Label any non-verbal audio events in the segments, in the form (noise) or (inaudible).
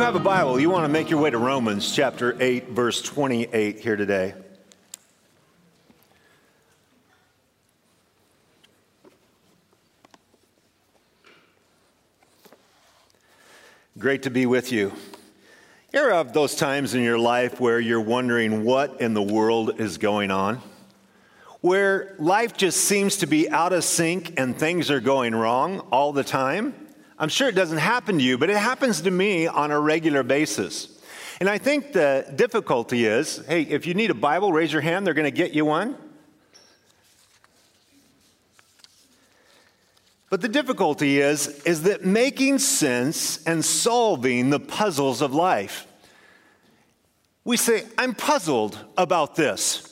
you have a Bible, you want to make your way to Romans chapter 8, verse 28 here today. Great to be with you. You ever have those times in your life where you're wondering what in the world is going on? Where life just seems to be out of sync and things are going wrong all the time? I'm sure it doesn't happen to you, but it happens to me on a regular basis. And I think the difficulty is hey, if you need a Bible, raise your hand, they're going to get you one. But the difficulty is, is that making sense and solving the puzzles of life. We say, I'm puzzled about this.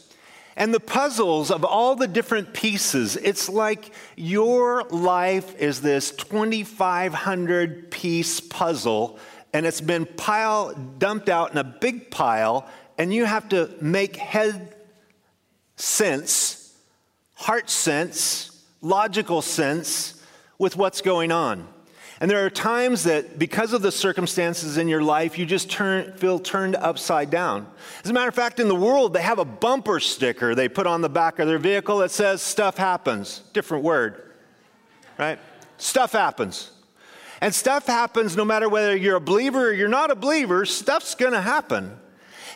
And the puzzles of all the different pieces, it's like your life is this 2,500 piece puzzle, and it's been piled, dumped out in a big pile, and you have to make head sense, heart sense, logical sense with what's going on. And there are times that, because of the circumstances in your life, you just turn, feel turned upside down. As a matter of fact, in the world, they have a bumper sticker they put on the back of their vehicle that says, Stuff happens. Different word, right? Stuff happens. And stuff happens no matter whether you're a believer or you're not a believer, stuff's gonna happen.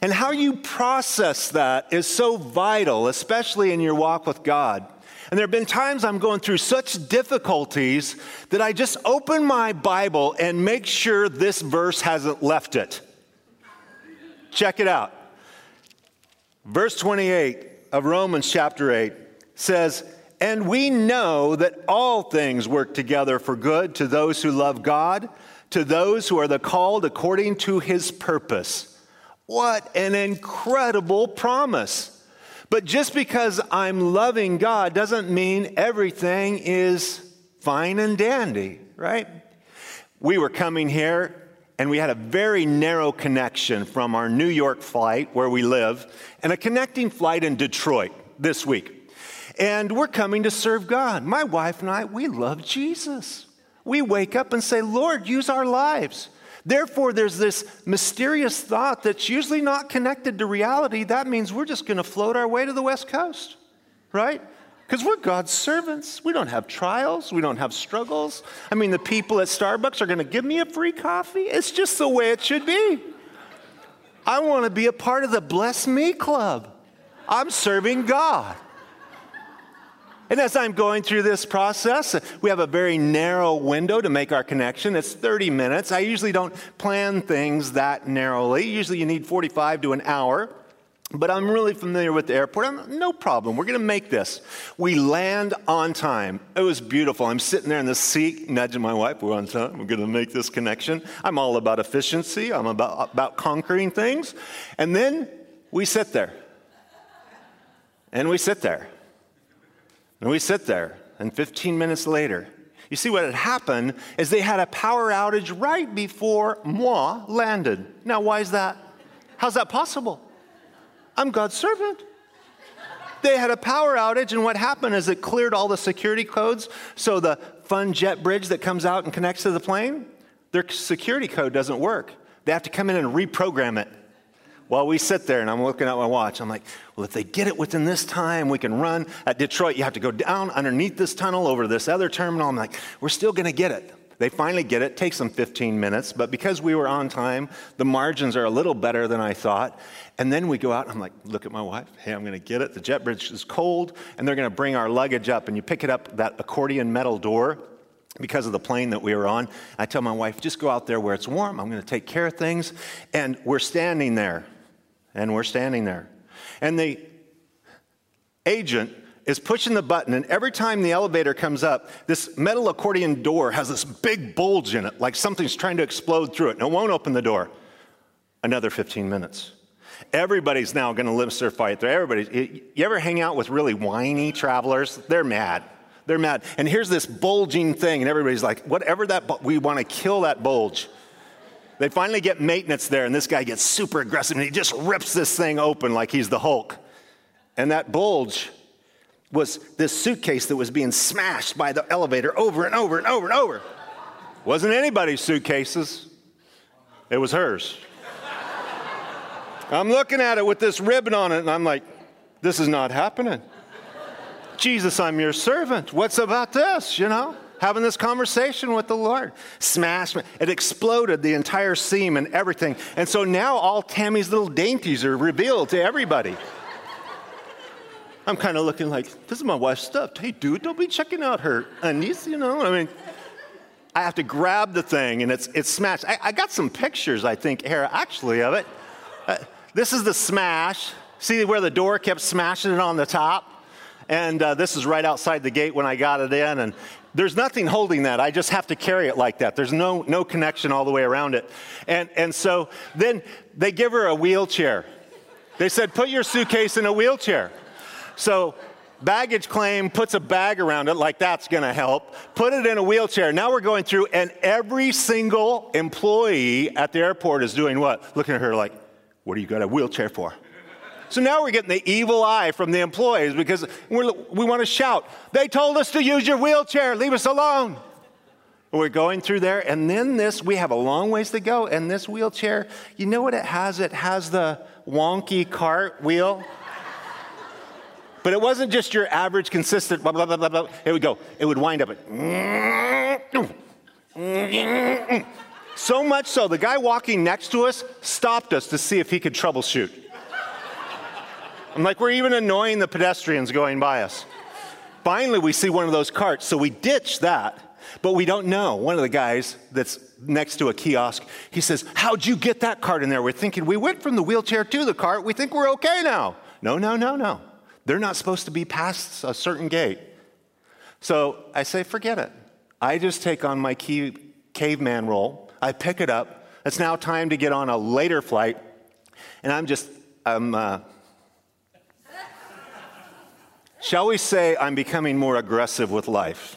And how you process that is so vital, especially in your walk with God. And there have been times I'm going through such difficulties that I just open my Bible and make sure this verse hasn't left it. Check it out. Verse 28 of Romans chapter 8 says, And we know that all things work together for good to those who love God, to those who are the called according to his purpose. What an incredible promise. But just because I'm loving God doesn't mean everything is fine and dandy, right? We were coming here and we had a very narrow connection from our New York flight where we live and a connecting flight in Detroit this week. And we're coming to serve God. My wife and I, we love Jesus. We wake up and say, Lord, use our lives. Therefore, there's this mysterious thought that's usually not connected to reality. That means we're just going to float our way to the West Coast, right? Because we're God's servants. We don't have trials. We don't have struggles. I mean, the people at Starbucks are going to give me a free coffee. It's just the way it should be. I want to be a part of the Bless Me Club. I'm serving God. And as I'm going through this process, we have a very narrow window to make our connection. It's 30 minutes. I usually don't plan things that narrowly. Usually you need 45 to an hour. But I'm really familiar with the airport. I'm, no problem. We're going to make this. We land on time. It was beautiful. I'm sitting there in the seat, nudging my wife. We're on time. We're going to make this connection. I'm all about efficiency. I'm about, about conquering things. And then we sit there. And we sit there. And we sit there, and 15 minutes later, you see what had happened is they had a power outage right before moi landed. Now, why is that? How's that possible? I'm God's servant. They had a power outage, and what happened is it cleared all the security codes. So the fun jet bridge that comes out and connects to the plane, their security code doesn't work. They have to come in and reprogram it. While we sit there and I'm looking at my watch, I'm like, well, if they get it within this time, we can run. At Detroit, you have to go down underneath this tunnel over this other terminal. I'm like, we're still going to get it. They finally get it. Takes them 15 minutes, but because we were on time, the margins are a little better than I thought. And then we go out. I'm like, look at my wife. Hey, I'm going to get it. The jet bridge is cold, and they're going to bring our luggage up. And you pick it up that accordion metal door because of the plane that we were on. I tell my wife, just go out there where it's warm. I'm going to take care of things. And we're standing there and we're standing there. And the agent is pushing the button, and every time the elevator comes up, this metal accordion door has this big bulge in it, like something's trying to explode through it, and it won't open the door. Another 15 minutes. Everybody's now going to live their fight there. Everybody, you ever hang out with really whiny travelers? They're mad. They're mad. And here's this bulging thing, and everybody's like, whatever that, we want to kill that bulge. They finally get maintenance there, and this guy gets super aggressive, and he just rips this thing open like he's the Hulk. And that bulge was this suitcase that was being smashed by the elevator over and over and over and over. Wasn't anybody's suitcases. It was hers. I'm looking at it with this ribbon on it, and I'm like, this is not happening. Jesus, I'm your servant. What's about this, you know? Having this conversation with the Lord. Smash, it exploded the entire seam and everything. And so now all Tammy's little dainties are revealed to everybody. I'm kind of looking like, this is my wife's stuff. Hey, dude, don't be checking out her undies, you know? I mean, I have to grab the thing and it's, it's smashed. I, I got some pictures, I think, here, actually, of it. Uh, this is the smash. See where the door kept smashing it on the top? And uh, this is right outside the gate when I got it in. And there's nothing holding that. I just have to carry it like that. There's no, no connection all the way around it. And, and so then they give her a wheelchair. They said, put your suitcase in a wheelchair. So baggage claim puts a bag around it like that's to help put it in a wheelchair now we're going through and every single employee at the airport is doing what looking at her like what do you got a wheelchair for so now we're getting the evil eye from the employees because we want to shout they told us to use your wheelchair leave us alone we're going through there and then this we have a long ways to go and this wheelchair you know what it has it has the wonky cart wheel (laughs) but it wasn't just your average, consistent blah, blah, blah, blah, blah. It would go, it would wind up at. (laughs) So much so, the guy walking next to us stopped us to see if he could troubleshoot. I'm like, we're even annoying the pedestrians going by us. Finally, we see one of those carts, so we ditch that, but we don't know. One of the guys that's next to a kiosk, he says, How'd you get that cart in there? We're thinking, we went from the wheelchair to the cart. We think we're okay now. No, no, no, no. They're not supposed to be past a certain gate. So I say, forget it. I just take on my key, caveman role. I pick it up. It's now time to get on a later flight. And I'm just, I'm, uh, shall we say, I'm becoming more aggressive with life?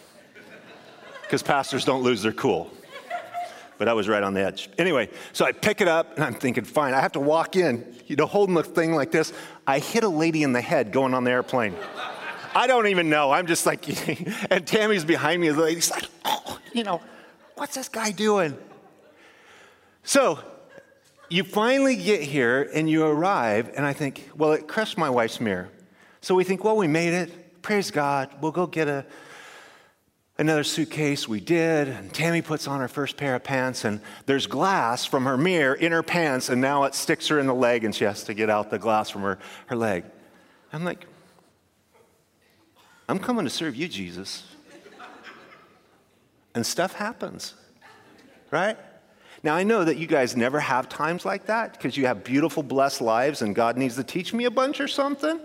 Because pastors don't lose their cool. But I was right on the edge. Anyway, so I pick it up and I'm thinking, fine, I have to walk in, you know, holding the thing like this. I hit a lady in the head going on the airplane. I don't even know. I'm just like, (laughs) and Tammy's behind me. The lady's like, oh, you know, what's this guy doing? So you finally get here and you arrive, and I think, well, it crushed my wife's mirror. So we think, well, we made it. Praise God. We'll go get a another suitcase. We did. And Tammy puts on her first pair of pants, and there's glass from her mirror in her pants, and now it sticks her in the leg, and she has to get out the glass from her, her leg. I'm like, I'm coming to serve you, Jesus. And stuff happens, right? Now, I know that you guys never have times like that because you have beautiful, blessed lives and God needs to teach me a bunch or something.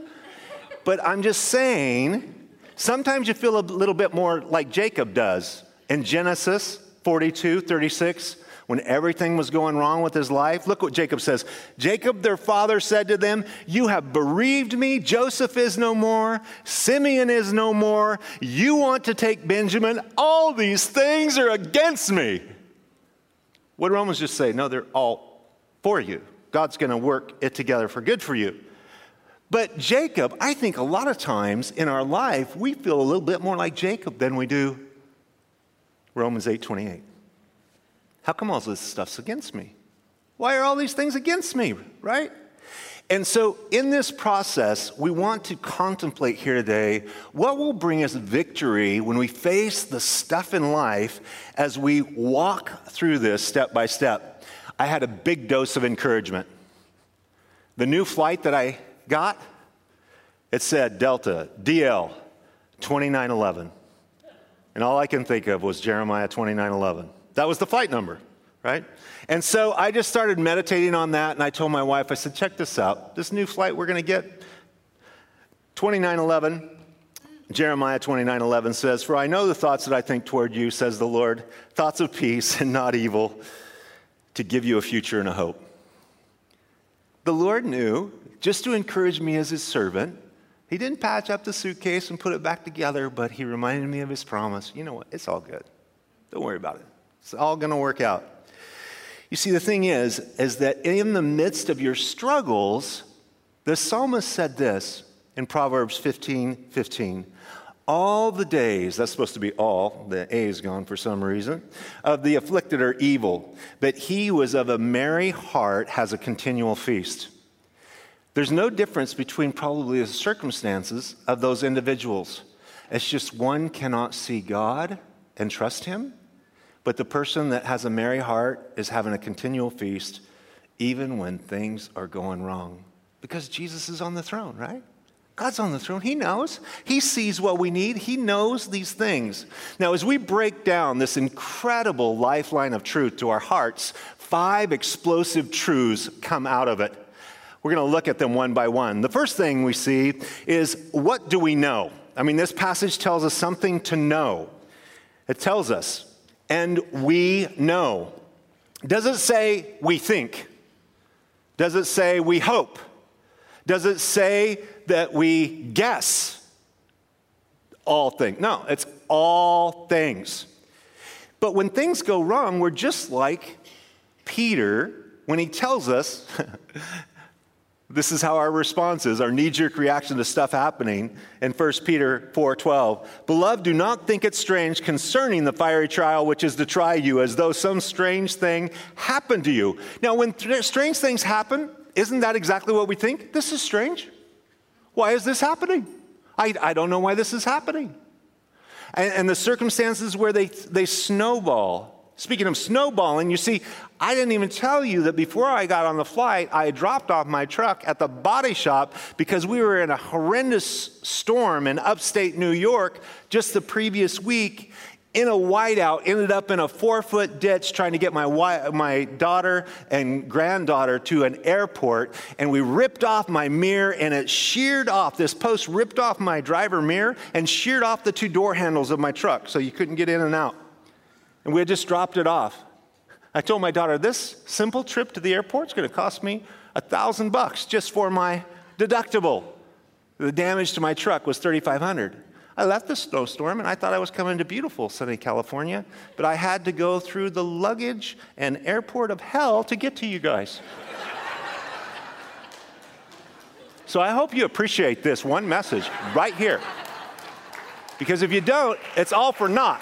But I'm just saying, Sometimes you feel a little bit more like Jacob does in Genesis 42, 36, when everything was going wrong with his life. Look what Jacob says. Jacob, their father, said to them, You have bereaved me. Joseph is no more. Simeon is no more. You want to take Benjamin. All these things are against me. What did Romans just say? No, they're all for you. God's going to work it together for good for you. But Jacob, I think a lot of times in our life, we feel a little bit more like Jacob than we do Romans 8 28. How come all this stuff's against me? Why are all these things against me, right? And so, in this process, we want to contemplate here today what will bring us victory when we face the stuff in life as we walk through this step by step. I had a big dose of encouragement. The new flight that I got? It said Delta, DL 2911. And all I can think of was Jeremiah 2911. That was the flight number, right? And so I just started meditating on that, and I told my wife, I said, check this out. This new flight we're going to get, 2911, Jeremiah 29:11 says, "For I know the thoughts that I think toward you," says the Lord, "thoughts of peace and not evil, to give you a future and a hope." The Lord knew just to encourage me as his servant. He didn't patch up the suitcase and put it back together, but he reminded me of his promise. You know what? It's all good. Don't worry about it. It's all going to work out. You see, the thing is, is that in the midst of your struggles, the psalmist said this in Proverbs 15 15. all the days, that's supposed to be all, the A is gone for some reason, of the afflicted are evil, but he was of a merry heart, has a continual feast. There's no difference between probably the circumstances of those individuals. It's just one cannot see God and trust him, but the person that has a merry heart is having a continual feast even when things are going wrong because Jesus is on the throne, right? God's on the throne. He knows. He sees what we need. He knows these things. Now, as we break down this incredible lifeline of truth to our hearts, five explosive truths come out of it. We're going to look at them one by one. The first thing we see is what do we know? I mean, this passage tells us something to know. It tells us, and we know. Does it say we think? Does it say we hope? Does it say that we guess all things? No, it's all things. But when things go wrong, we're just like Peter when he tells us (laughs) this is how our response is our knee-jerk reaction to stuff happening in 1 peter 4.12 beloved do not think it strange concerning the fiery trial which is to try you as though some strange thing happened to you now when th- strange things happen isn't that exactly what we think? This is strange. Why is this happening? I, I don't know why this is happening. And, and the circumstances where they, they snowball. Speaking of snowballing, you see, I didn't even tell you that before I got on the flight, I dropped off my truck at the body shop because we were in a horrendous storm in upstate New York just the previous week in a whiteout, ended up in a four foot ditch trying to get my, my daughter and granddaughter to an airport. And we ripped off my mirror and it sheared off. This post ripped off my driver mirror and sheared off the two door handles of my truck so you couldn't get in and out. And we had just dropped it off. I told my daughter, this simple trip to the airport is going to cost me a thousand bucks just for my deductible. The damage to my truck was 3500 I left the snowstorm and I thought I was coming to beautiful sunny California, but I had to go through the luggage and airport of hell to get to you guys. so I hope you appreciate this one message right here. Because if you don't, it's all for naught.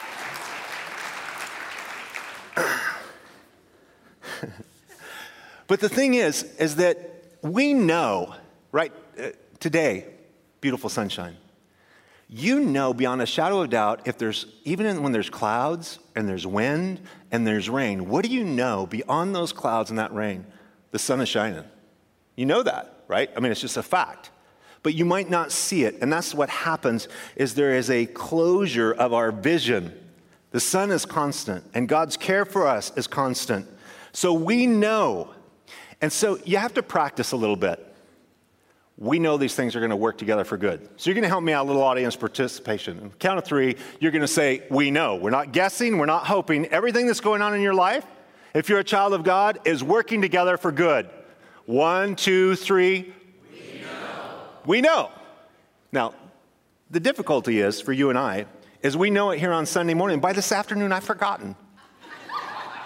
(coughs) but the thing is, is that we know, right, uh, today, beautiful sunshine you know beyond a shadow of doubt if there's, even when there's clouds and there's wind and there's rain, what do you know beyond those clouds and that rain? The sun is shining. You know that, right? I mean, it's just a fact. But you might not see it. And that's what happens is there is a closure of our vision. The sun is constant and God's care for us is constant. So we know. And so you have to practice a little bit we know these things are going to work together for good. So you're going to help me out, a little audience participation. count of three, you're going to say, We know. We're not guessing, we're not hoping. Everything that's going on in your life, if you're a child of God, is working together for good. One, two, three. We know. We know. Now, the difficulty is for you and I, is we know it here on Sunday morning. By this afternoon, I've forgotten.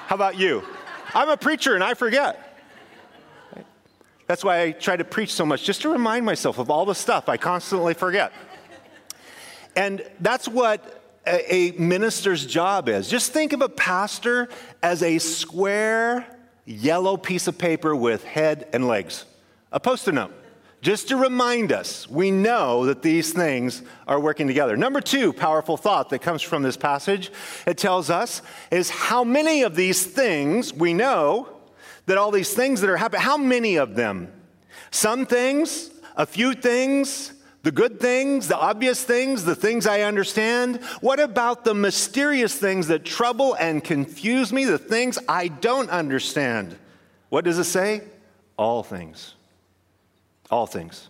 How about you? I'm a preacher and I forget. That's why I try to preach so much, just to remind myself of all the stuff I constantly forget. And that's what a, minister's job is. Just think of a pastor as a square yellow piece of paper with head and legs, a post it note. Just to remind us, we know that these things are working together. Number two, powerful thought that comes from this passage, it tells us is how many of these things we know that all these things that are happening, how many of them? Some things, a few things, the good things, the obvious things, the things I understand? What about the mysterious things that trouble and confuse me, the things I don't understand? What does it say? All things. All things.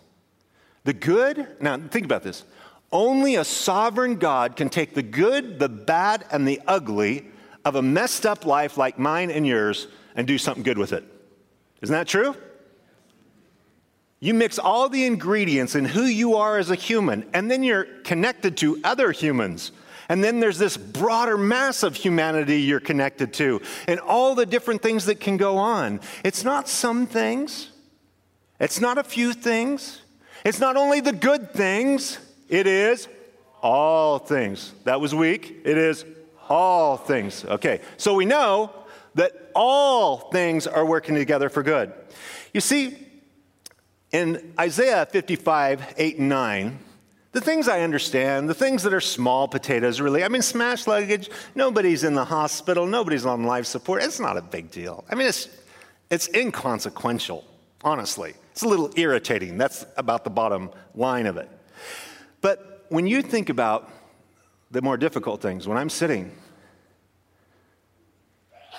The good, now think about this. Only a sovereign God can take the good, the bad, and the ugly of a messed up life like mine and yours and do something good with it. Isn't that true? You mix all the ingredients in who you are as a human, and then you're connected to other humans. And then there's this broader mass of humanity you're connected to, and all the different things that can go on. It's not some things, it's not a few things, it's not only the good things, it is all things. That was weak. It is all things. Okay, so we know that all things are working together for good. You see, in Isaiah 55, 8 and 9, the things I understand, the things that are small potatoes, really. I mean, smash luggage, nobody's in the hospital, nobody's on life support. It's not a big deal. I mean, it's, it's inconsequential, honestly. It's a little irritating. That's about the bottom line of it. But when you think about the more difficult things, when I'm sitting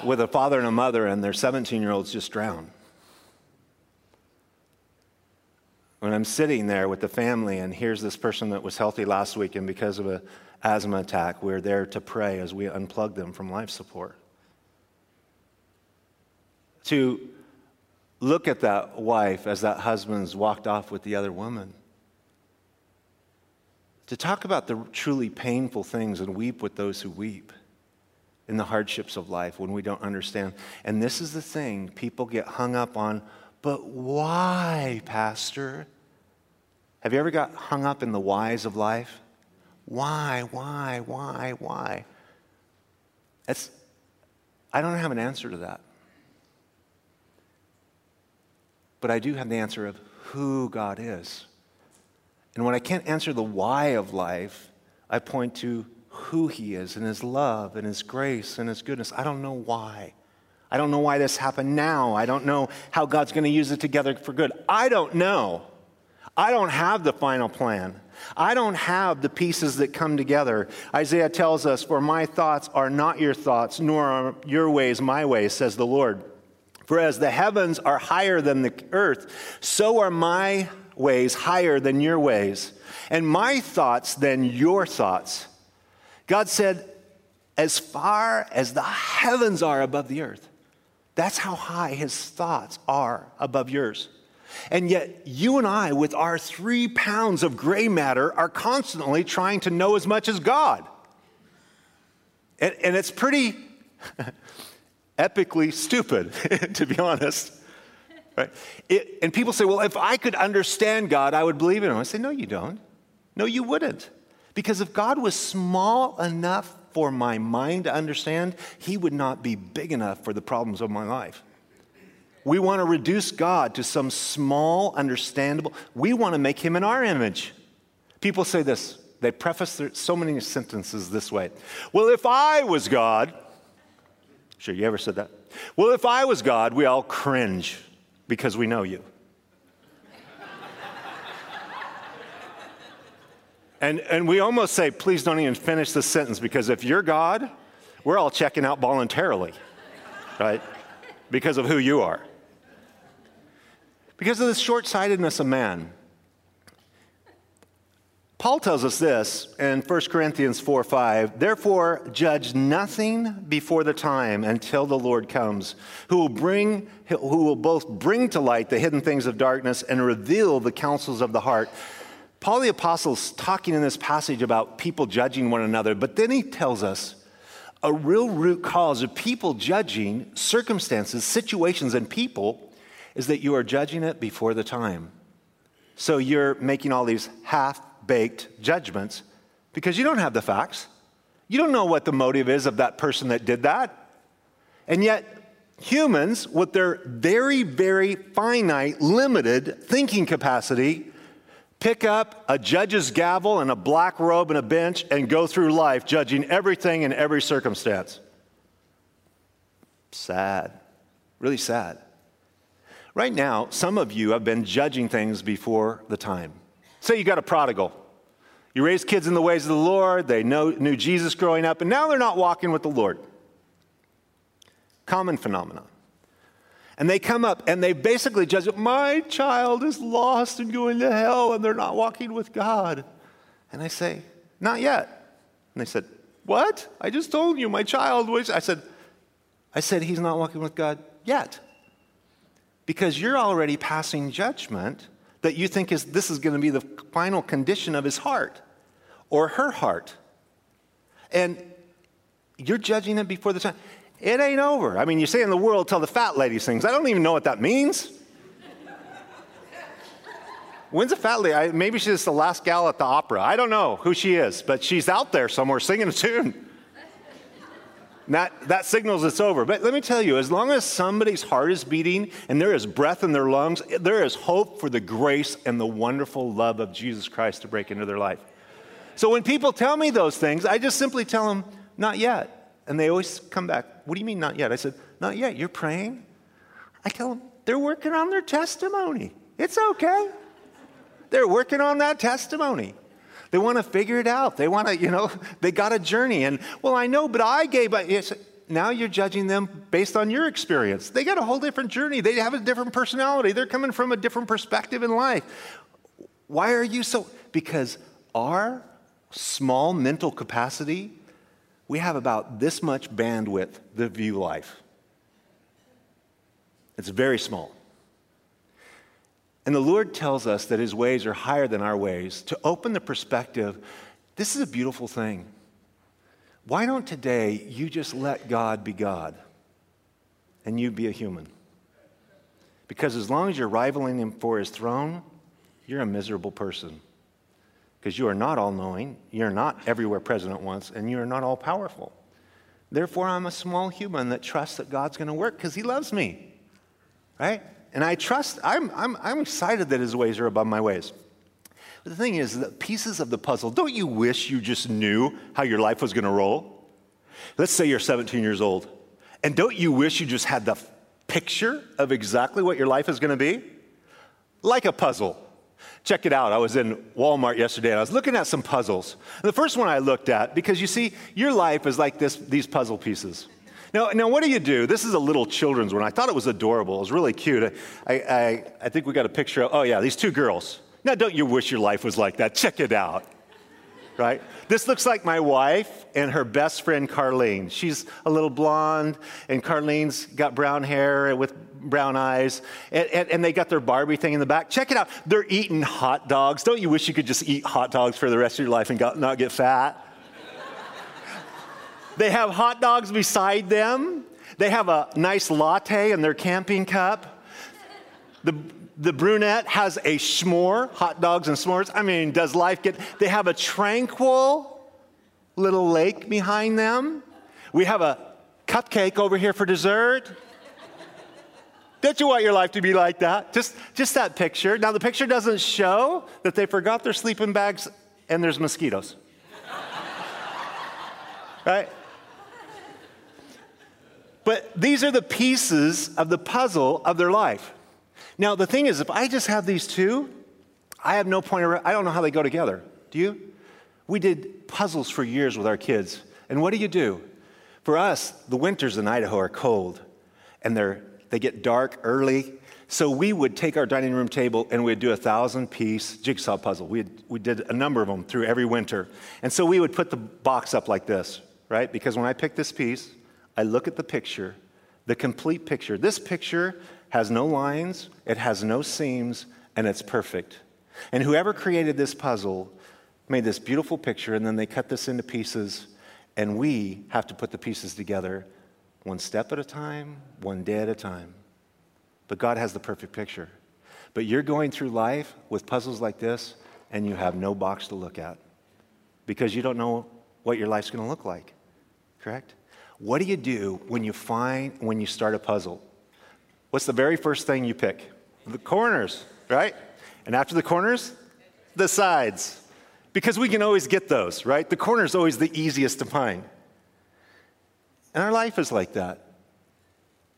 with a father and a mother and their 17 year olds just drowned, when I'm sitting there with the family and here's this person that was healthy last week and because of an asthma attack, we're there to pray as we unplug them from life support. To look at that wife as that husband's walked off with the other woman. To talk about the truly painful things and weep with those who weep in the hardships of life when we don't understand. And this is the thing people get hung up on, but why, Pastor? Have you ever got hung up in the whys of life? Why, why, why, why? It's, I don't have an answer to that. But I do have the answer of who God is. And when I can't answer the why of life, I point to who He is and His love and His grace and His goodness. I don't know why. I don't know why this happened now. I don't know how God's going to use it together for good. I don't know. I don't have the final plan. I don't have the pieces that come together. Isaiah tells us, For my thoughts are not your thoughts, nor are your ways my ways, says the Lord. For as the heavens are higher than the earth, so are my ways higher than your ways, and my thoughts than your thoughts. God said, As far as the heavens are above the earth, that's how high his thoughts are above yours. And yet, you and I, with our three pounds of gray matter, are constantly trying to know as much as God. And, and it's pretty (laughs) epically stupid, (laughs) to be honest. Right? It, and people say, well, if I could understand God, I would believe in him. I say, no, you don't. No, you wouldn't. Because if God was small enough for my mind to understand, he would not be big enough for the problems of my life. We want to reduce God to some small, understandable, we want to make him in our image. People say this, they preface their, so many sentences this way Well, if I was God, sure, you ever said that? Well, if I was God, we all cringe because we know you. and, and we almost say, please don't even finish the sentence because if you're God, we're all checking out voluntarily, right? Because of who you are. Because of the short sightedness of man. Paul tells us this in 1 Corinthians 4 5. Therefore, judge nothing before the time until the Lord comes, who will, bring, who will both bring to light the hidden things of darkness and reveal the counsels of the heart. Paul the Apostle is talking in this passage about people judging one another, but then he tells us a real root cause of people judging circumstances, situations, and people is that you are judging it before the time. So you're making all these half baked judgments because you don't have the facts. You don't know what the motive is of that person that did that. And yet, humans, with their very, very finite, limited thinking capacity, pick up a judge's gavel and a black robe and a bench and go through life judging everything in every circumstance. Sad. Really sad. Right now, some of you have been judging things before the time. Say you got a prodigal. You raised kids in the ways of the Lord, they know, knew Jesus growing up, and now they're not walking with the Lord. Common phenomenon. And they come up and they basically judge, my child is lost and going to hell and they're not walking with God. And I say, not yet. And they said, what? I just told you my child was. I said, I said he's not walking with God yet because you're already passing judgment that you think is this is going to be the final condition of his heart or her heart. And you're judging it before the time. It ain't over. I mean, you say in the world, tell the fat ladies things. I don't even know what that means. When's a fat lady? I, maybe she's the last gal at the opera. I don't know who she is, but she's out there somewhere singing a tune. That, that signals it's over. But let me tell you, as long as somebody's heart is beating and there is breath in their lungs, there is hope for the grace and the wonderful love of Jesus Christ to break into their life. So when people tell me those things, I just simply tell them, not yet. And they always come back, what do you mean, not yet? I said, not yet. You're praying? I tell them, they're working on their testimony. It's okay. They're working on that testimony. They want to figure it out. They want to, you know, (laughs) they got a journey. And, well, I know, but I gave, it's, now you're judging them based on your experience. They got a whole different journey. They have a different personality. They're coming from a different perspective in life. Why are you so? Because our small mental capacity, we have about this much bandwidth to view life. It's very small. And the Lord tells us that his ways are higher than our ways to open the perspective. This is a beautiful thing. Why don't today you just let God be God and you be a human? Because as long as you're rivaling him for his throne, you're a miserable person. Because you are not all knowing, you're not everywhere present at once, and you are not all powerful. Therefore, I'm a small human that trusts that God's going to work because he loves me. Right? And I trust, I'm, I'm, I'm excited that his ways are above my ways. But the thing is, the pieces of the puzzle, don't you wish you just knew how your life was going to roll? Let's say you're 17 years old. And don't you wish you just had the picture of exactly what your life is going to be? Like a puzzle. Check it out. I was in Walmart yesterday and I was looking at some puzzles. And the first one I looked at, because you see, your life is like this, these puzzle pieces. Now, now, what do you do? This is a little children's one. I thought it was adorable. It was really cute. I, I, I think we got a picture of, oh, yeah, these two girls. Now, don't you wish your life was like that? Check it out. Right? This looks like my wife and her best friend, Carlene. She's a little blonde, and Carlene's got brown hair with brown eyes, and, and, and, they got their Barbie thing in the back. Check it out. They're eating hot dogs. Don't you wish you could just eat hot dogs for the rest of your life and got, not get fat? They have hot dogs beside them. They have a nice latte in their camping cup. The, the brunette has a s'more, hot dogs and s'mores. I mean, does life get, they have a tranquil little lake behind them. We have a cupcake over here for dessert. Don't you want your life to be like that? Just, just that picture. Now, the picture doesn't show that they forgot their sleeping bags and there's mosquitoes. (laughs) right? But these are the pieces of the puzzle of their life. Now, the thing is, if I just have these two, I have no point, of, I don't know how they go together. Do you? We did puzzles for years with our kids. And what do you do? For us, the winters in Idaho are cold and they're, they get dark early. So we would take our dining room table and we'd do a thousand piece jigsaw puzzle. We, we did a number of them through every winter. And so we would put the box up like this, right? Because when I pick this piece, I look at the picture, the complete picture. This picture has no lines, it has no seams, and it's perfect. And whoever created this puzzle made this beautiful picture, and then they cut this into pieces, and we have to put the pieces together one step at a time, one day at a time. But God has the perfect picture. But you're going through life with puzzles like this, and you have no box to look at because you don't know what your life's going to look like. Correct? What do you do when you find, when you start a puzzle? What's the very first thing you pick? The corners, right? And after the corners, the sides. Because we can always get those, right? The corner is always the easiest to find. And our life is like that.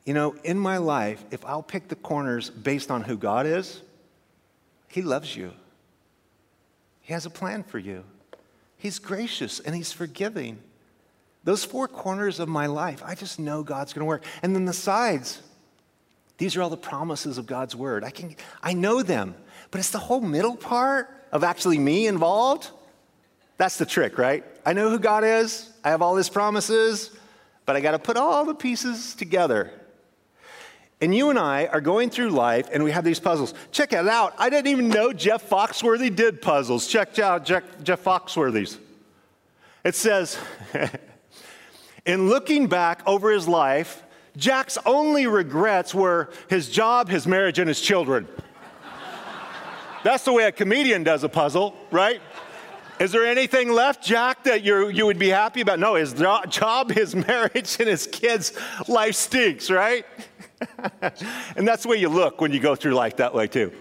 You know, in my life, if I'll pick the corners based on who God is, He loves you. He has a plan for you. He's gracious and He's forgiving. Those four corners of my life, I just know God's going to work. And then the sides, these are all the promises of God's word. I can I know them, but it's the whole middle part of actually me involved. That's the trick, right? I know who God is. I have all his promises, but I got to put all the pieces together. And you and I are going through life and we have these puzzles. Check it out. I didn't even know Jeff Foxworthy did puzzles. Check out Jeff, Jeff Foxworthy's. It says, (laughs) In looking back over his life, Jack's only regrets were his job, his marriage, and his children. That's the way a comedian does a puzzle, right? Is there anything left, Jack, that you you would be happy about? No, his job, his (laughs) marriage, and his kids' life stinks, right? (laughs) and that's the way you look when you go through life that way, too.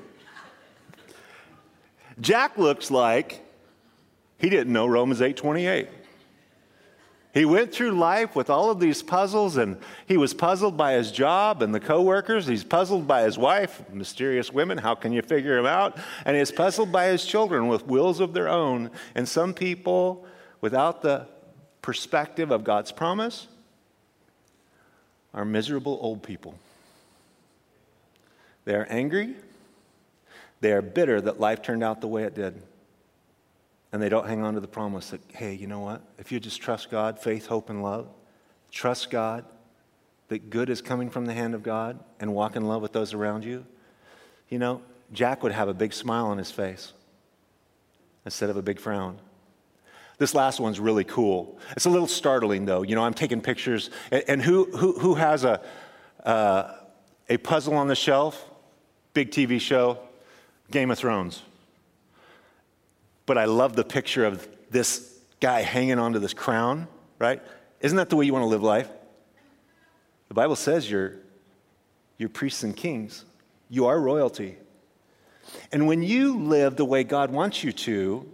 Jack looks like he didn't know Romans 8 28. He went through life with all of these puzzles, and he was puzzled by his job and the coworkers. He's puzzled by his wife, mysterious women. How can you figure him out? And he's puzzled by his children with wills of their own. And some people, without the perspective of God's promise, are miserable old people. They are angry. They are bitter that life turned out the way it did and they don't hang on to the promise that, hey, you know what? If you just trust God, faith, hope, and love, trust God, that good is coming from the hand of God, and walk in love with those around you, you know, Jack would have a big smile on his face instead of a big frown. This last one's really cool. It's a little startling, though. You know, I'm taking pictures, and who, who, who has a, uh, a puzzle on the shelf? Big TV show, Game of Thrones. But I love the picture of this guy hanging onto this crown, right? Isn't that the way you want to live life? The Bible says you're, you're priests and kings, you are royalty. And when you live the way God wants you to,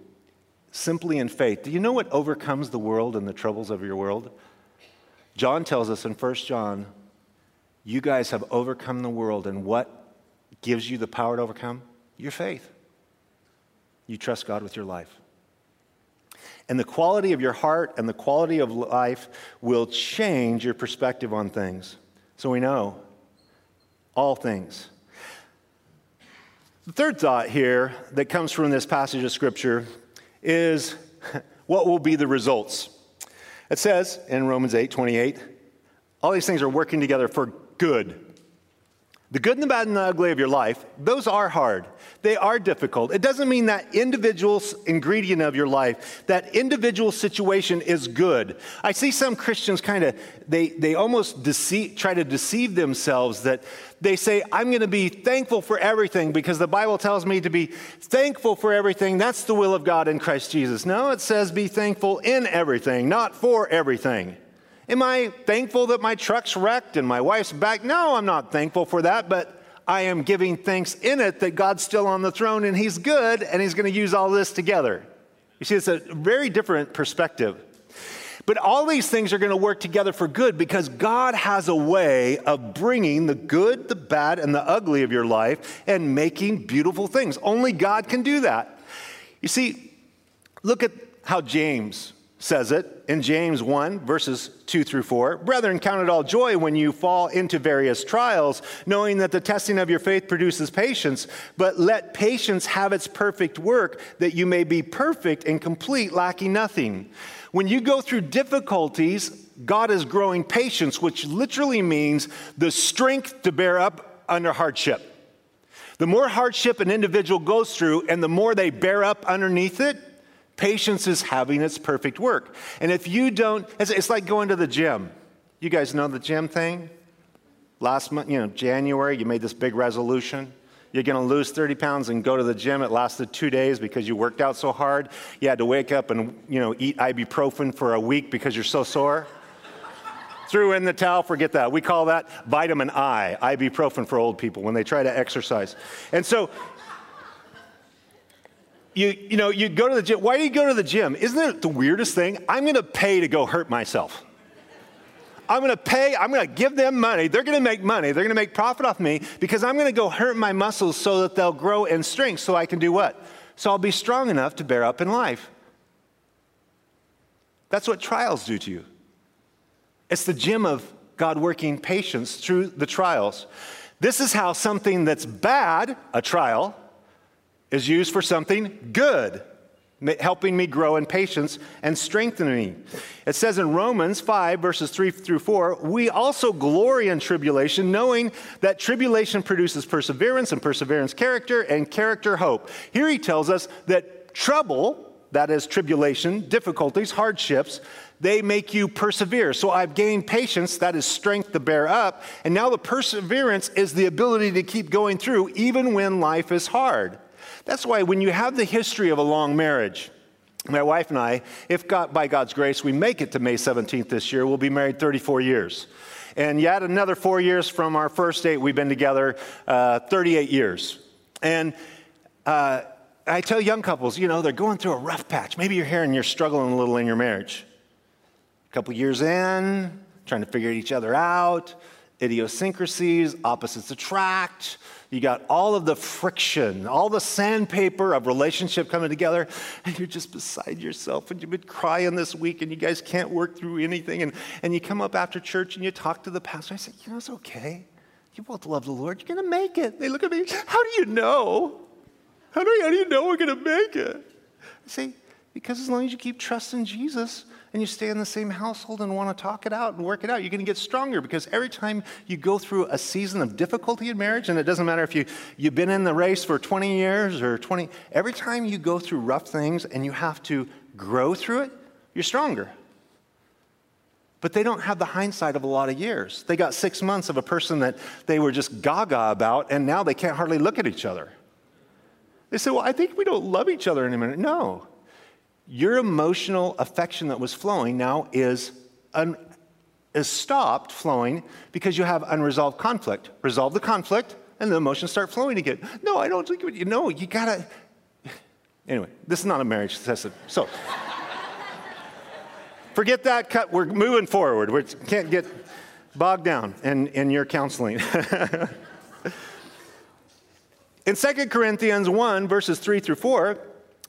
simply in faith, do you know what overcomes the world and the troubles of your world? John tells us in 1 John, you guys have overcome the world, and what gives you the power to overcome? Your faith you trust God with your life. And the quality of your heart and the quality of life will change your perspective on things. So we know all things. The third thought here that comes from this passage of Scripture is (laughs) what will be the results? It says in Romans 8 28, all these things are working together for good the good and the bad and the ugly of your life, those are hard. They are difficult. It doesn't mean that individual ingredient of your life, that individual situation is good. I see some Christians kind of, they, they almost deceive, try to deceive themselves that they say, I'm going to be thankful for everything because the Bible tells me to be thankful for everything. That's the will of God in Christ Jesus. No, it says be thankful in everything, not for everything. Am I thankful that my truck's wrecked and my wife's back? No, I'm not thankful for that, but I am giving thanks in it that God's still on the throne and He's good and He's going to use all this together. You see, it's a very different perspective. But all these things are going to work together for good because God has a way of bringing the good, the bad, and the ugly of your life and making beautiful things. Only God can do that. You see, look at how James says it in James 1, verses 2 through 4. Brethren, count it all joy when you fall into various trials, knowing that the testing of your faith produces patience. But let patience have its perfect work, that you may be perfect and complete, lacking nothing. When you go through difficulties, God is growing patience, which literally means the strength to bear up under hardship. The more hardship an individual goes through and the more they bear up underneath it, Patience is having its perfect work. And if you don't, it's, like going to the gym. You guys know the gym thing? Last month, you know, January, you made this big resolution. You're going to lose 30 pounds and go to the gym. It lasted two days because you worked out so hard. You had to wake up and, you know, eat ibuprofen for a week because you're so sore. (laughs) Threw in the towel, forget that. We call that vitamin I, ibuprofen for old people when they try to exercise. And so you, you know, you go to the gym. Why do you go to the gym? Isn't it the weirdest thing? I'm going to pay to go hurt myself. I'm going to pay, I'm going to give them money. They're going to make money. They're going to make profit off me because I'm going to go hurt my muscles so that they'll grow in strength so I can do what? So I'll be strong enough to bear up in life. That's what trials do to you. It's the gym of God working patience through the trials. This is how something that's bad, a trial, is used for something good, helping me grow in patience and strengthening me. It says in Romans 5, verses 3 through 4, we also glory in tribulation, knowing that tribulation produces perseverance, and perseverance, character, and character, hope. Here he tells us that trouble, that is tribulation, difficulties, hardships, they make you persevere. So I've gained patience, that is strength to bear up. And now the perseverance is the ability to keep going through even when life is hard. That's why when you have the history of a long marriage, my wife and I, if God, by God's grace we make it to May 17th this year, we'll be married 34 years. And yet another four years from our first date, we've been together uh, 38 years. And uh, I tell young couples, you know, they're going through a rough patch. Maybe you're here and you're struggling a little in your marriage. A couple years in, trying to figure each other out, idiosyncrasies, opposites attract. You got all of the friction, all the sandpaper of relationship coming together, and you're just beside yourself, and you've been crying this week, and you guys can't work through anything. And, and you come up after church and you talk to the pastor. I say, You know, it's okay. You both love the Lord. You're going to make it. They look at me, How do you know? How do you, how do you know we're going to make it? I say, Because as long as you keep trusting Jesus, and you stay in the same household and want to talk it out and work it out, you're going to get stronger because every time you go through a season of difficulty in marriage, and it doesn't matter if you, you've been in the race for 20 years or 20, every time you go through rough things and you have to grow through it, you're stronger. But they don't have the hindsight of a lot of years. They got six months of a person that they were just gaga about, and now they can't hardly look at each other. They say, Well, I think we don't love each other anymore. No, your emotional affection that was flowing now is, un, is stopped flowing because you have unresolved conflict. Resolve the conflict, and the emotions start flowing again. No, I don't think you know. You gotta. Anyway, this is not a marriage session. So, forget that. Cut. We're moving forward. We can't get bogged down in, in your counseling. (laughs) in 2 Corinthians 1, verses 3 through 4,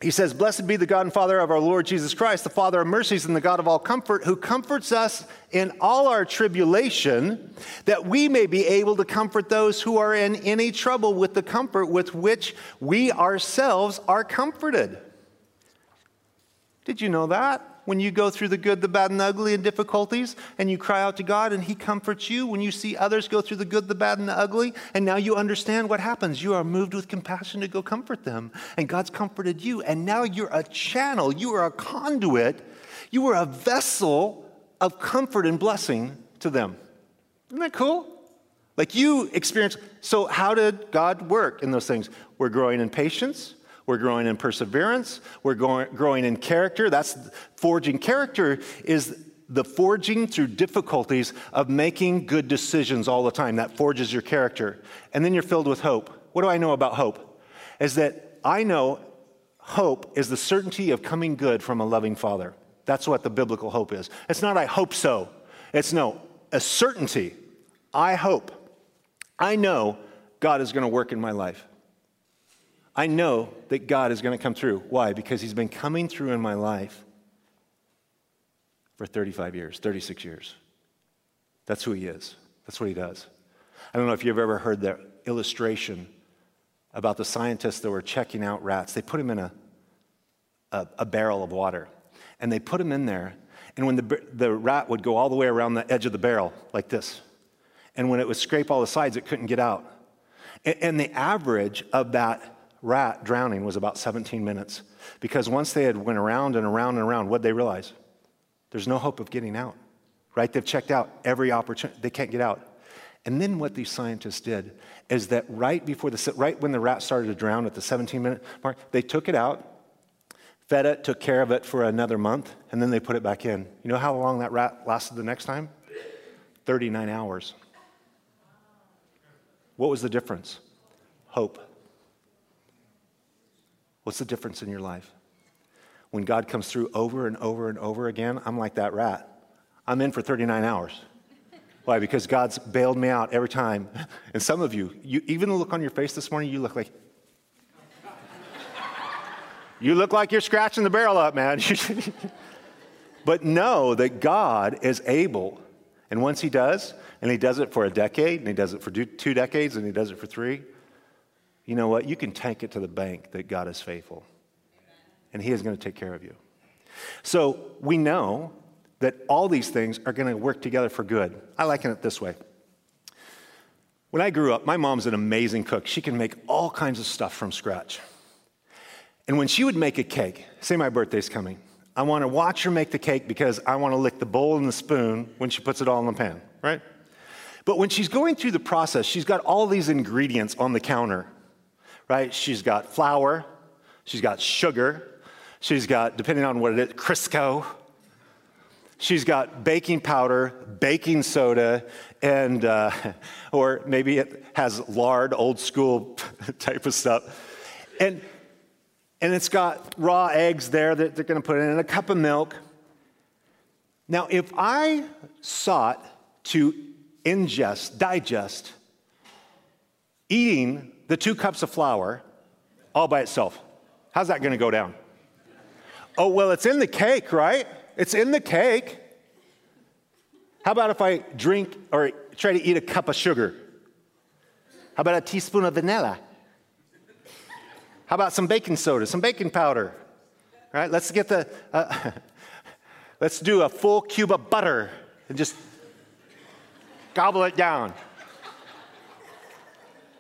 he says, Blessed be the God and Father of our Lord Jesus Christ, the Father of mercies and the God of all comfort, who comforts us in all our tribulation, that we may be able to comfort those who are in any trouble with the comfort with which we ourselves are comforted. Did you know that? When you go through the good, the bad, and the ugly and difficulties, and you cry out to God and He comforts you. When you see others go through the good, the bad, and the ugly, and now you understand what happens. You are moved with compassion to go comfort them. And God's comforted you. And now you're a channel, you are a conduit, you are a vessel of comfort and blessing to them. Isn't that cool? Like you experience. So, how did God work in those things? We're growing in patience. We're growing in perseverance. We're growing in character. That's forging character is the forging through difficulties of making good decisions all the time. That forges your character. And then you're filled with hope. What do I know about hope? Is that I know hope is the certainty of coming good from a loving Father. That's what the biblical hope is. It's not, I hope so. It's no, a certainty. I hope. I know God is going to work in my life. I know that God is going to come through. Why? Because He's been coming through in my life for 35 years, 36 years. That's who He is. That's what He does. I don't know if you've ever heard the illustration about the scientists that were checking out rats. They put them in a, a, a barrel of water, and they put them in there, and when the, the rat would go all the way around the edge of the barrel, like this, and when it would scrape all the sides, it couldn't get out. And, and the average of that rat drowning was about 17 minutes. Because once they had went around and around and around, what they realize? There's no hope of getting out. Right? They've checked out every opportunity. They can't get out. And then what these scientists did is that right before the right when the rat started to drown at the 17 minute mark, they took it out, fed it, took care of it for another month, and then they put it back in. You know how long that rat lasted the next time? 39 hours. What was the difference? Hope. What's the difference in your life? When God comes through over and over and over again, I'm like that rat. I'm in for 39 hours. Why? Because God's bailed me out every time. (laughs) And some of you, you even the look on your face this morning, you look like (laughs) you look like you're scratching the barrel up, man. (laughs) but know that God is able. And once He does, and He does it for a decade, and He does it for two decades, and He does it for three, you know what? You can take it to the bank that God is faithful and He is going to take care of you. So we know that all these things are going to work together for good. I liken it this way. When I grew up, my mom's an amazing cook. She can make all kinds of stuff from scratch. And when she would make a cake, say my birthday's coming, I want to watch her make the cake because I want to lick the bowl and the spoon when she puts it all in the pan, right? But when she's going through the process, she's got all these ingredients on the counter right? She's got flour, she's got sugar, she's got, depending on what it is, Crisco. She's got baking powder, baking soda, and uh, (laughs) or maybe it has lard, old school (laughs) type of stuff. And and it's got raw eggs there that they're to put in, and a cup of milk. Now, if I sought to ingest, digest, eating the two cups of flour all by itself, how's that going to go down? Oh, well, it's in the cake, right? It's in the cake. How about if I drink or try to eat a cup of sugar? How about a teaspoon of vanilla? How about some baking soda, some baking powder? Right? Let's get the, uh, (laughs) let's do a full cube of butter and just gobble it down.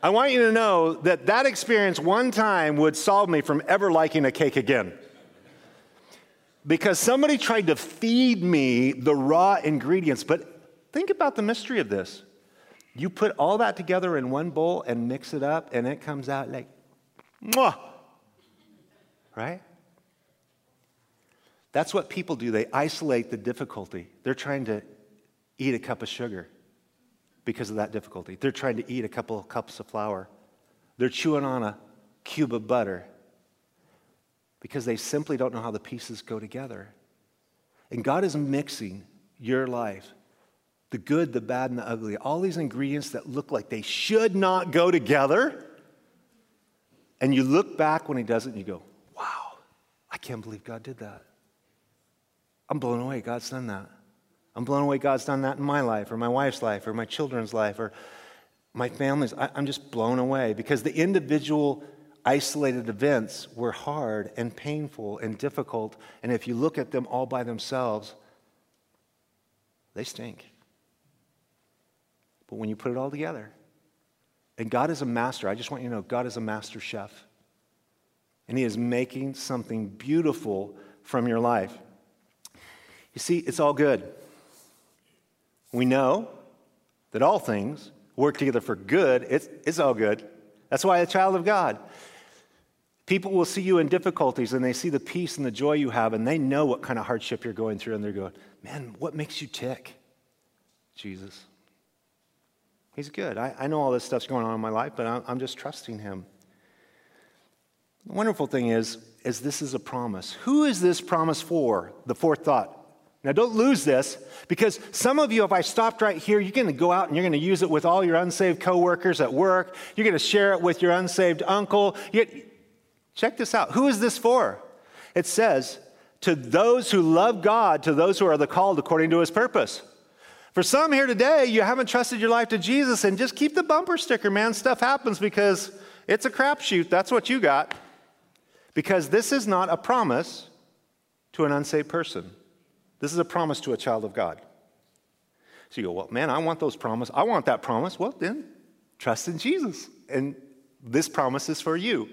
I want you to know that that experience one time would solve me from ever liking a cake again because somebody tried to feed me the raw ingredients. But think about the mystery of this. You put all that together in one bowl and mix it up, and it comes out like, mwah, right? That's what people do. They isolate the difficulty. They're trying to eat a cup of sugar because of that difficulty. They're trying to eat a couple of cups of flour. They're chewing on a cube of butter because they simply don't know how the pieces go together. And God is mixing your life the good, the bad, and the ugly, all these ingredients that look like they should not go together. And you look back when He does it and you go, wow, I can't believe God did that. I'm blown away. God's done that. I'm blown away. God's done that in my life, or my wife's life, or my children's life, or my family's. I, I'm just blown away because the individual isolated events were hard and painful and difficult. And if you look at them all by themselves, they stink. But when you put it all together, and God is a master, I just want you to know God is a master chef. And He is making something beautiful from your life. You see, it's all good. We know that all things work together for good. It's, it's all good. That's why a child of God. People will see you in difficulties and they see the peace and the joy you have, and they know what kind of hardship you're going through, and they're going, Man, what makes you tick? Jesus. He's good. I, I know all this stuff's going on in my life, but I'm, I'm just trusting Him. The wonderful thing is, is this is a promise. Who is this promise for? The fourth thought. Now, don't lose this because some of you, if I stopped right here, you're going to go out and you're going to use it with all your unsaved coworkers at work. You're going to share it with your unsaved uncle. You, Check this out. Who is this for? It says, to those who love God, to those who are the called according to his purpose. For some here today, you haven't trusted your life to Jesus, and just keep the bumper sticker, man. Stuff happens because it's a crapshoot. That's what you got. Because this is not a promise to an unsaved person. This is a promise to a child of God. So you go, well, man, I want those promises. I want that promise. Well, then trust in Jesus. And this promise is for you.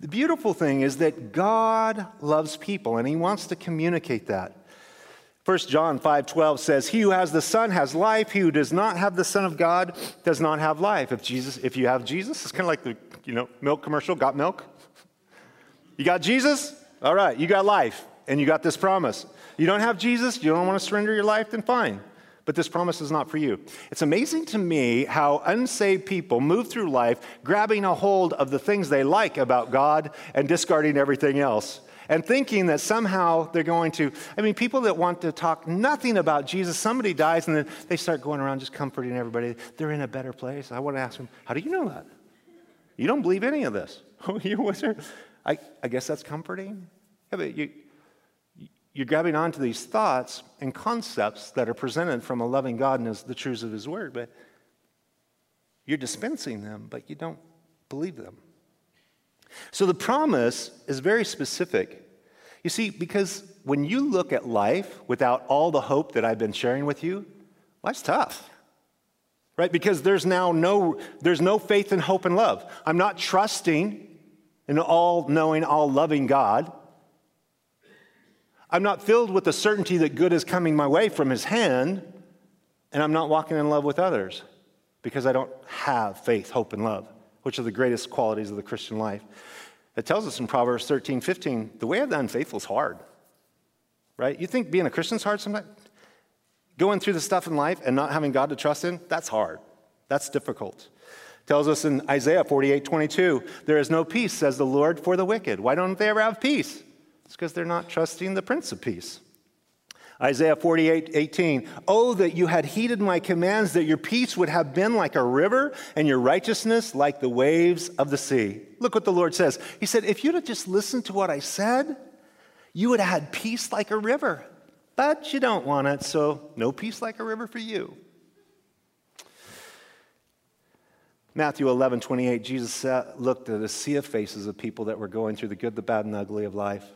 The beautiful thing is that God loves people and he wants to communicate that. 1 John 5:12 says, "He who has the Son has life. He who does not have the Son of God does not have life." If Jesus, if you have Jesus, it's kind of like the you know milk commercial. Got milk? (laughs) You got Jesus? All right, you got life, and you got this promise. You don't have Jesus? You don't want to surrender your life? Then fine but this promise is not for you. It's amazing to me how unsaved people move through life grabbing a hold of the things they like about God and discarding everything else. And thinking that somehow they're going to, I mean, people that want to talk nothing about Jesus, somebody dies and then they start going around just comforting everybody. They're in a better place. I want to ask them, how do you know that? You don't believe any of this. (laughs) Oh, you wizard? I, I guess that's comforting. Yeah, but you, you're grabbing onto these thoughts and concepts that are presented from a loving God and the truths of His Word, but you're dispensing them, but you don't believe them. So the promise is very specific. You see, because when you look at life without all the hope that I've been sharing with you, life's tough. Right? Because there's now no there's no faith and hope and love. I'm not trusting in all-knowing, all-loving God. I'm not filled with the certainty that good is coming my way from his hand, and I'm not walking in love with others because I don't have faith, hope, and love. which are the greatest qualities of the Christian life. It tells us in Proverbs 13, 15, the way of the unfaithful is hard. Right? You think being a Christian is hard sometimes? Going through the stuff in life and not having God to trust in, that's hard. That's difficult. It tells us in Isaiah 48, 22, there is no peace, says the Lord, for the wicked. Why don't they ever have peace? It's because they're not trusting the Prince of Peace. Isaiah 48, 18. Oh, that you had heeded my commands, that your peace would have been like a river and your righteousness like the waves of the sea. Look what the Lord says. He said, If you'd have just listened to what I said, you would have had peace like a river. But you don't want it, so no peace like a river for you. Matthew 11, 28, Jesus looked at a sea of faces of people that were going through the good, the bad, and the ugly of life.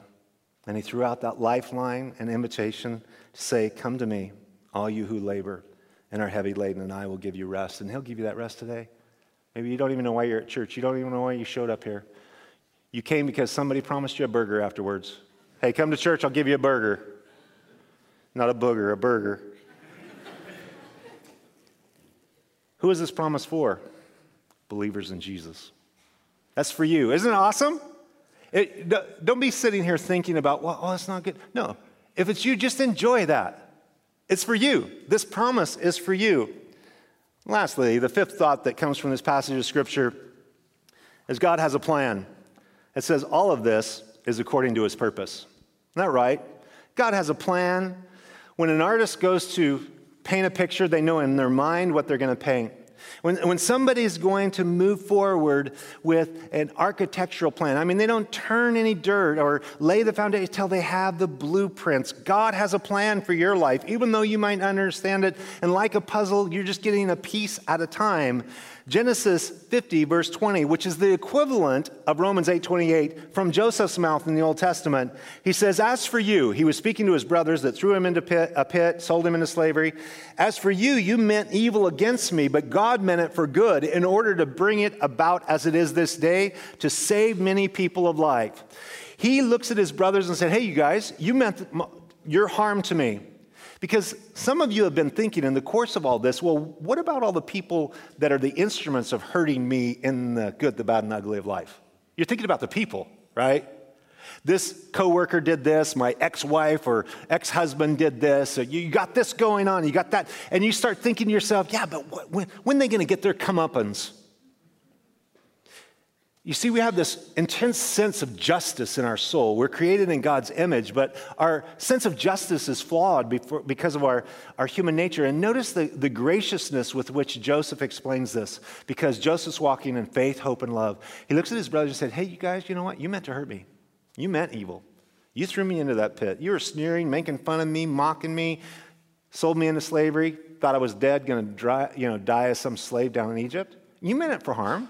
And he threw out that lifeline and invitation to say, Come to me, all you who labor and are heavy laden, and I will give you rest. And he'll give you that rest today. Maybe you don't even know why you're at church. You don't even know why you showed up here. You came because somebody promised you a burger afterwards. Hey, come to church, I'll give you a burger. Not a booger, a burger. (laughs) Who is this promise for? Believers in Jesus. That's for you. Isn't it awesome? It, don't be sitting here thinking about, well, oh, that's not good. No. If it's you, just enjoy that. It's for you. This promise is for you. Lastly, the fifth thought that comes from this passage of Scripture is God has a plan. It says all of this is according to his purpose. Isn't that right? God has a plan. When an artist goes to paint a picture, they know in their mind what they're going to paint. When, when somebody's going to move forward with an architectural plan, I mean, they don't turn any dirt or lay the foundation until they have the blueprints. God has a plan for your life, even though you might not understand it. And like a puzzle, you're just getting a piece at a time. Genesis 50, verse 20, which is the equivalent of Romans 8:28 from Joseph's mouth in the Old Testament. He says, As for you, he was speaking to his brothers that threw him into pit, a pit, sold him into slavery. As for you, you meant evil against me, but God meant it for good in order to bring it about as it is this day to save many people of life. He looks at his brothers and said, Hey, you guys, you meant your harm to me. Because some of you have been thinking in the course of all this, well, what about all the people that are the instruments of hurting me in the good, the bad, and ugly of life? You're thinking about the people, right? This coworker did this, my ex-wife or ex-husband did this, or you got this going on, you got that, and you start thinking to yourself, yeah, but when, when are they going to get their comeuppance? You see, we have this intense sense of justice in our soul. We're created in God's image, but our sense of justice is flawed before, because of our, our human nature. And notice the, the graciousness with which Joseph explains this, because Joseph's walking in faith, hope, and love. He looks at his brothers and said, Hey, you guys, you know what? You meant to hurt me. You meant evil. You threw me into that pit. You were sneering, making fun of me, mocking me, sold me into slavery, thought I was dead, going to you know, die as some slave down in Egypt. You meant it for harm.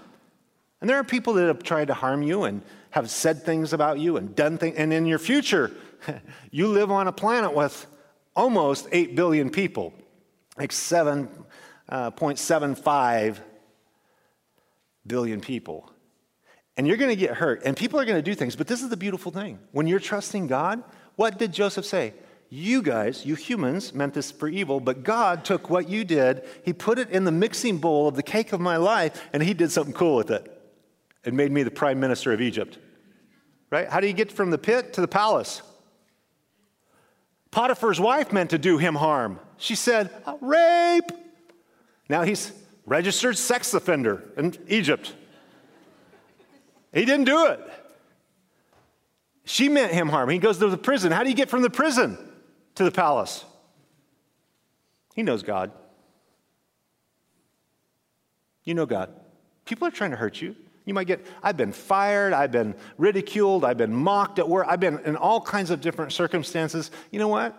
And there are people that have tried to harm you and have said things about you and done things. And in your future, (laughs) you live on a planet with almost 8 billion people, like 7.75 uh, billion people. And you're going to get hurt, and people are going to do things. But this is the beautiful thing. When you're trusting God, what did Joseph say? You guys, you humans, meant this for evil, but God took what you did, He put it in the mixing bowl of the cake of my life, and He did something cool with it and made me the prime minister of Egypt. Right? How do you get from the pit to the palace? Potiphar's wife meant to do him harm. She said, rape. Now he's registered sex offender in Egypt. He didn't do it. She meant him harm. He goes to the prison. How do you get from the prison to the palace? He knows God. You know God. People are trying to hurt you. You might get, I've been fired, I've been ridiculed, I've been mocked at work, I've been in all kinds of different circumstances. You know what?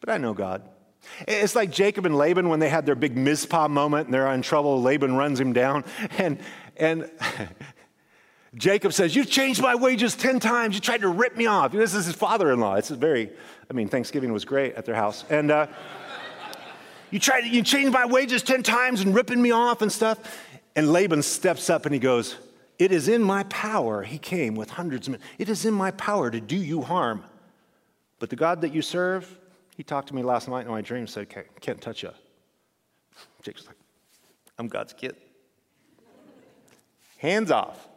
But I know God. It's like Jacob and Laban when they had their big Mizpah moment and they're in trouble. Laban runs him down. And, and (laughs) Jacob says, You've changed my wages 10 times. You tried to rip me off. This is his father in law. It's very, I mean, Thanksgiving was great at their house. And uh, (laughs) you tried you changed my wages 10 times and ripping me off and stuff. And Laban steps up and he goes, It is in my power. He came with hundreds of men. It is in my power to do you harm. But the God that you serve, he talked to me last night in my dream said, okay, Can't touch you. Jacob's like, I'm God's kid. Hands off.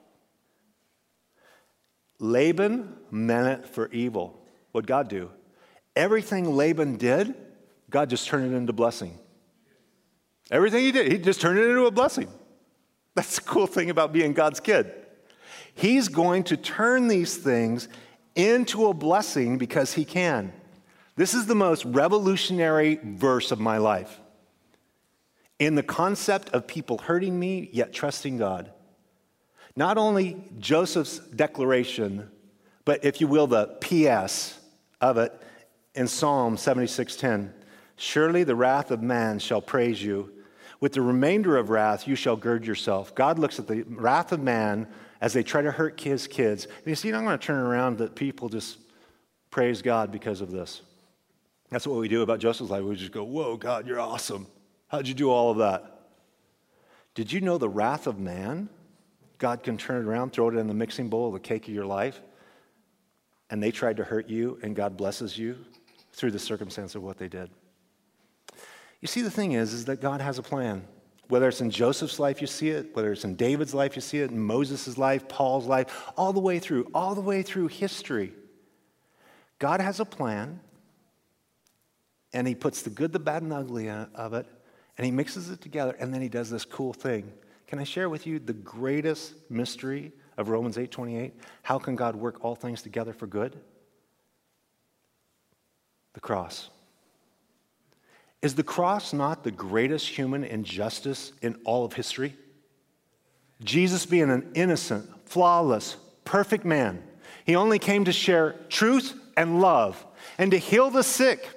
Laban meant it for evil. What'd God do? Everything Laban did, God just turned it into blessing. Everything he did, he just turned it into a blessing. That's the cool thing about being God's kid. He's going to turn these things into a blessing because he can. This is the most revolutionary verse of my life. In the concept of people hurting me, yet trusting God. Not only Joseph's declaration, but if you will, the PS of it in Psalm 76:10. Surely the wrath of man shall praise you. With the remainder of wrath, you shall gird yourself. God looks at the wrath of man as they try to hurt his kids. And you see, I'm going to turn around that people just praise God because of this. That's what we do about Joseph's life. We just go, Whoa, God, you're awesome. How'd you do all of that? Did you know the wrath of man? God can turn it around, throw it in the mixing bowl of the cake of your life, and they tried to hurt you, and God blesses you through the circumstance of what they did. You see, the thing is, is that God has a plan. Whether it's in Joseph's life, you see it. Whether it's in David's life, you see it. In Moses' life, Paul's life, all the way through, all the way through history. God has a plan, and He puts the good, the bad, and the ugly of it, and He mixes it together, and then He does this cool thing. Can I share with you the greatest mystery of Romans 8:28? How can God work all things together for good? The cross. Is the cross not the greatest human injustice in all of history? Jesus being an innocent, flawless, perfect man, he only came to share truth and love and to heal the sick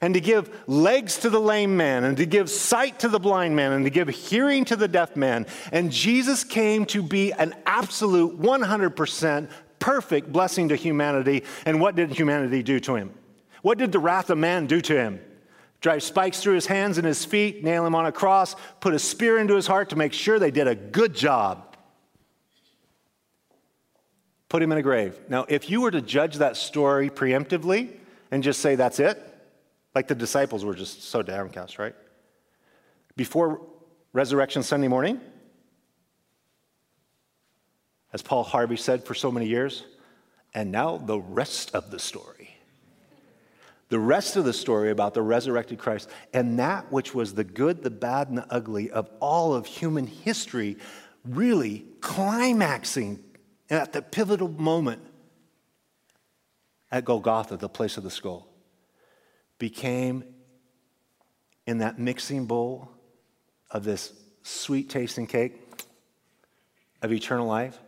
and to give legs to the lame man and to give sight to the blind man and to give hearing to the deaf man. And Jesus came to be an absolute 100% perfect blessing to humanity. And what did humanity do to him? What did the wrath of man do to him? Drive spikes through his hands and his feet, nail him on a cross, put a spear into his heart to make sure they did a good job. Put him in a grave. Now, if you were to judge that story preemptively and just say that's it, like the disciples were just so downcast, right? Before Resurrection Sunday morning, as Paul Harvey said for so many years, and now the rest of the story the rest of the story about the resurrected Christ and that which was the good, the bad, and the ugly of all of human history, really climaxing at the pivotal moment at Golgotha, the place of the skull, became in that mixing bowl of this sweet tasting cake of eternal life.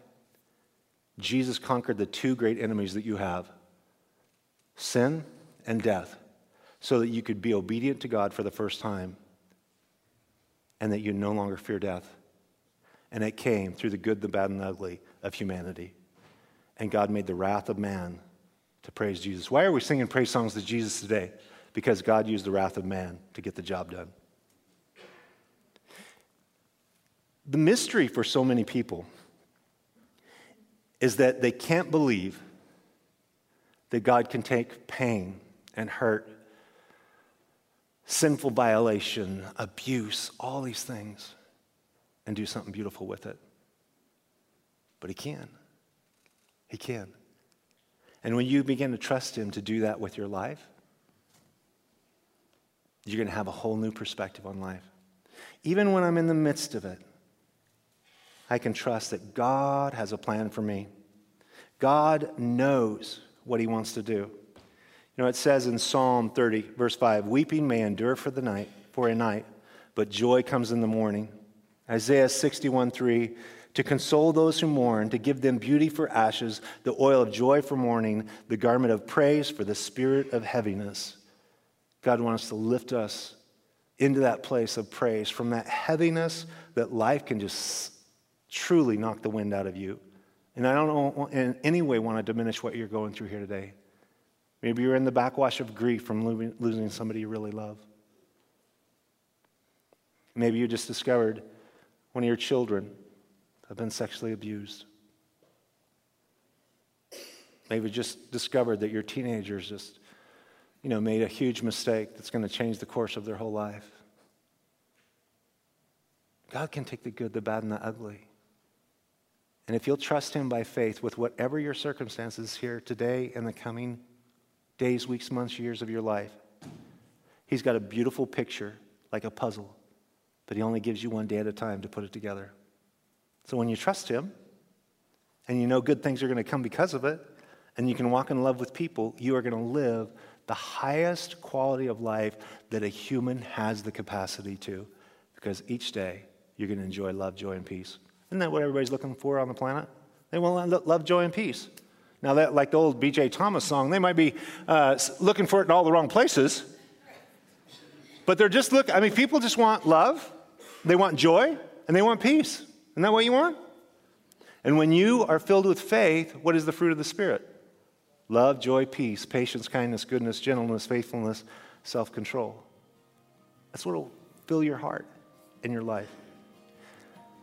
Jesus conquered the two great enemies that you have sin and death so that you could be obedient to God for the first time and that you no longer fear death. And it came through the good, the bad, and the ugly of humanity. And God made the wrath of man to praise Jesus. Why are we singing praise songs to Jesus today? Because God used the wrath of man to get the job done. The mystery for so many people is that they can't believe that God can take pain and hurt, sinful violation, abuse, all these things, and do something beautiful with it. But He can. He can. And when you begin to trust Him to do that with your life, you're going to have a whole new perspective on life. Even when I'm in the midst of it, I can trust that God has a plan for me. God knows what He wants to do. Know, it says in Psalm 30, verse 5, weeping may endure for the night, for a night, but joy comes in the morning. Isaiah 61, 3, to console those who mourn, to give them beauty for ashes, the oil of joy for mourning, the garment of praise for the spirit of heaviness. God wants to lift us into that place of praise from that heaviness that life can just truly knock the wind out of you. And I don't in any way want to diminish what you're going through here today. Maybe you're in the backwash of grief from losing somebody you really love. Maybe you just discovered one of your children have been sexually abused. Maybe you just discovered that your teenagers just, you know, made a huge mistake that's going to change the course of their whole life. God can take the good, the bad, and the ugly And if you'll trust Him by faith with whatever your circumstances here today and the coming days, weeks, months, years of your life, He's got a beautiful picture like a puzzle, but He only gives you one day at a time to put it together. So when you trust Him and you know good things are going to come because of it, and you can walk in love with people, you are going to live the highest quality of life that a human has the capacity to because each day you're going to enjoy love, joy, and peace. Isn't that what everybody's looking for on the planet? They want love, joy, and peace. Now, that, like the old B.J. Thomas song, they might be uh, looking for it in all the wrong places. But they're just look. I mean, people just want love, they want joy, and they want peace. Isn't that what you want? And when you are filled with faith, what is the fruit of the Spirit? Love, joy, peace, patience, kindness, goodness, gentleness, faithfulness, self control. That's what will fill your heart and your life.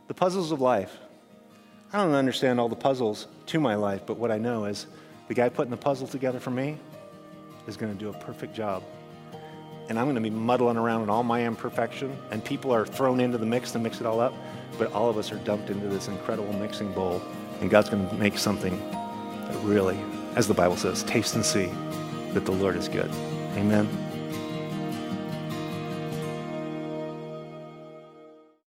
The puzzles of life. I don't understand all the puzzles to my life, but what I know is the guy putting the puzzle together for me is going to do a perfect job. And I'm going to be muddling around in all my imperfection, and people are thrown into the mix to mix it all up, but all of us are dumped into this incredible mixing bowl, and God's going to make something that really, as the Bible says, taste and see that the Lord is good. Amen.